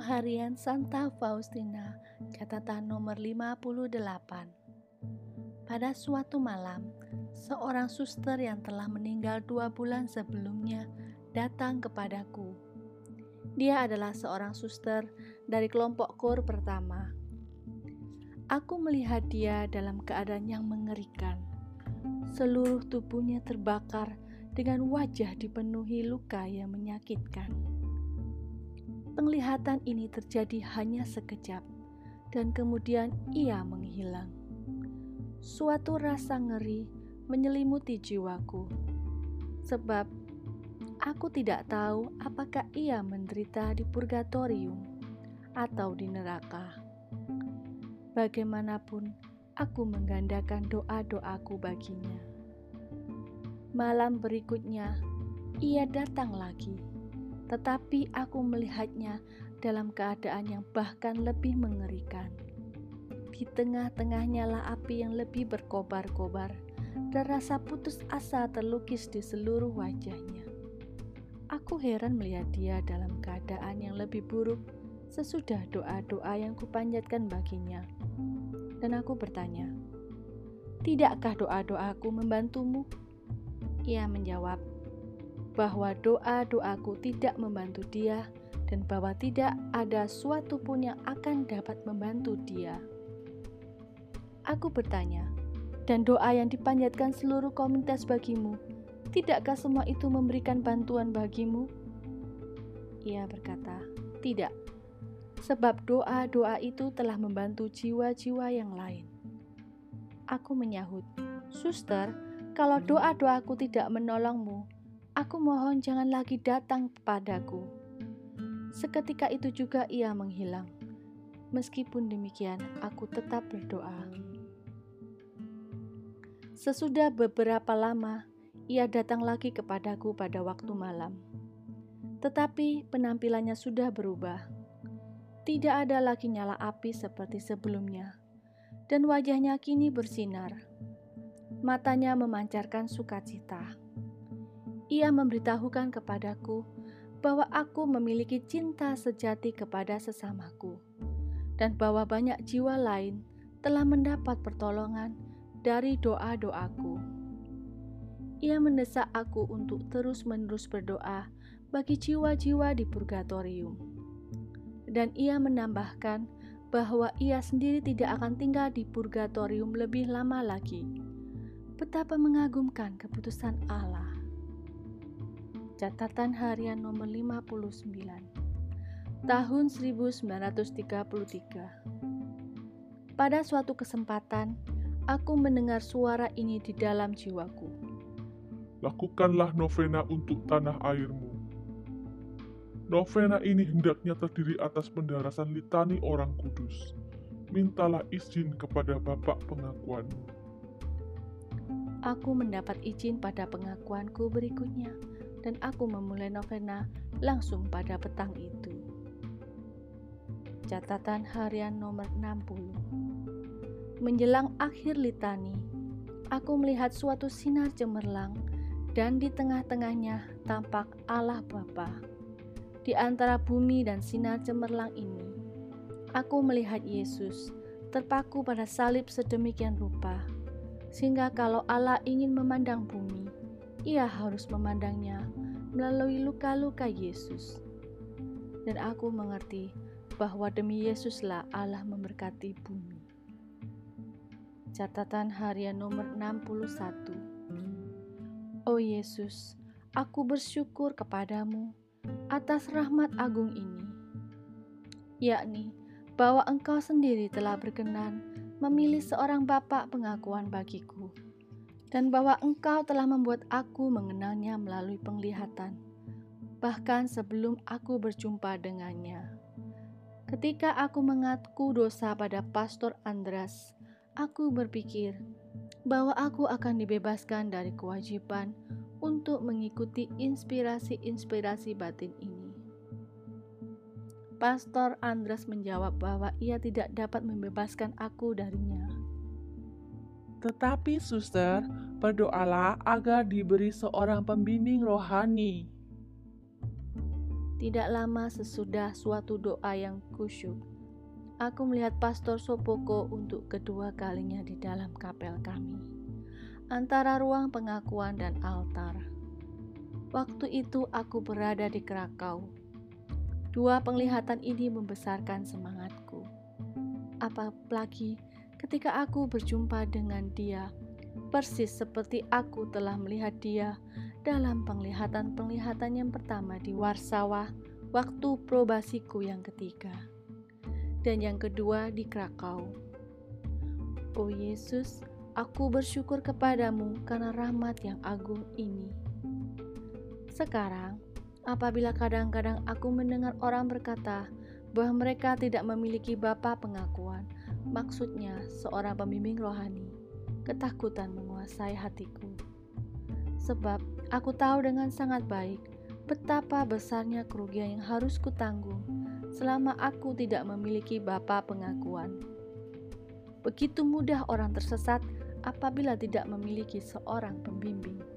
Harian Santa Faustina, catatan nomor 58. Pada suatu malam, seorang suster yang telah meninggal dua bulan sebelumnya datang kepadaku. Dia adalah seorang suster dari kelompok kor pertama. Aku melihat dia dalam keadaan yang mengerikan. Seluruh tubuhnya terbakar dengan wajah dipenuhi luka yang menyakitkan. Penglihatan ini terjadi hanya sekejap, dan kemudian ia menghilang. Suatu rasa ngeri menyelimuti jiwaku, sebab aku tidak tahu apakah ia menderita di purgatorium atau di neraka. Bagaimanapun, aku menggandakan doa-doaku baginya. Malam berikutnya, ia datang lagi tetapi aku melihatnya dalam keadaan yang bahkan lebih mengerikan. Di tengah-tengahnya lah api yang lebih berkobar-kobar, dan rasa putus asa terlukis di seluruh wajahnya. Aku heran melihat dia dalam keadaan yang lebih buruk sesudah doa-doa yang kupanjatkan baginya. Dan aku bertanya, Tidakkah doa-doaku membantumu? Ia menjawab, bahwa doa-doaku tidak membantu dia dan bahwa tidak ada suatu pun yang akan dapat membantu dia. Aku bertanya, dan doa yang dipanjatkan seluruh komunitas bagimu, tidakkah semua itu memberikan bantuan bagimu? Ia berkata, tidak, sebab doa-doa itu telah membantu jiwa-jiwa yang lain. Aku menyahut, Suster, kalau doa-doaku tidak menolongmu, Aku mohon jangan lagi datang kepadaku. Seketika itu juga ia menghilang. Meskipun demikian, aku tetap berdoa. Sesudah beberapa lama, ia datang lagi kepadaku pada waktu malam. Tetapi penampilannya sudah berubah. Tidak ada lagi nyala api seperti sebelumnya, dan wajahnya kini bersinar. Matanya memancarkan sukacita ia memberitahukan kepadaku bahwa aku memiliki cinta sejati kepada sesamaku, dan bahwa banyak jiwa lain telah mendapat pertolongan dari doa-doaku. Ia mendesak aku untuk terus-menerus berdoa bagi jiwa-jiwa di purgatorium, dan ia menambahkan bahwa ia sendiri tidak akan tinggal di purgatorium lebih lama lagi. Betapa mengagumkan keputusan Allah catatan harian nomor 59 tahun 1933 pada suatu kesempatan aku mendengar suara ini di dalam jiwaku. Lakukanlah novena untuk tanah airmu. Novena ini hendaknya terdiri atas pendarasan litani orang kudus. Mintalah izin kepada Bapak pengakuanmu. Aku mendapat izin pada pengakuanku berikutnya dan aku memulai novena langsung pada petang itu. Catatan harian nomor 60 Menjelang akhir litani, aku melihat suatu sinar cemerlang dan di tengah-tengahnya tampak Allah Bapa. Di antara bumi dan sinar cemerlang ini, aku melihat Yesus terpaku pada salib sedemikian rupa, sehingga kalau Allah ingin memandang bumi, ia harus memandangnya melalui luka-luka Yesus. Dan aku mengerti bahwa demi Yesuslah Allah memberkati bumi. Catatan harian nomor 61 Oh Yesus, aku bersyukur kepadamu atas rahmat agung ini, yakni bahwa Engkau sendiri telah berkenan memilih seorang bapak pengakuan bagiku dan bahwa Engkau telah membuat aku mengenalnya melalui penglihatan, bahkan sebelum aku berjumpa dengannya. Ketika aku mengaku dosa pada Pastor Andras, aku berpikir bahwa aku akan dibebaskan dari kewajiban untuk mengikuti inspirasi-inspirasi batin ini. Pastor Andras menjawab bahwa ia tidak dapat membebaskan aku darinya. Tetapi suster, berdoalah agar diberi seorang pembimbing rohani. Tidak lama sesudah suatu doa yang kusyuk, aku melihat Pastor Sopoko untuk kedua kalinya di dalam kapel kami, antara ruang pengakuan dan altar. Waktu itu aku berada di Krakau. Dua penglihatan ini membesarkan semangatku. Apalagi ketika aku berjumpa dengan dia, persis seperti aku telah melihat dia dalam penglihatan-penglihatan yang pertama di Warsawa waktu probasiku yang ketiga, dan yang kedua di Krakau. Oh Yesus, aku bersyukur kepadamu karena rahmat yang agung ini. Sekarang, apabila kadang-kadang aku mendengar orang berkata bahwa mereka tidak memiliki bapa pengakuan, maksudnya seorang pembimbing rohani, ketakutan menguasai hatiku. Sebab aku tahu dengan sangat baik betapa besarnya kerugian yang harus kutanggung selama aku tidak memiliki bapa pengakuan. Begitu mudah orang tersesat apabila tidak memiliki seorang pembimbing.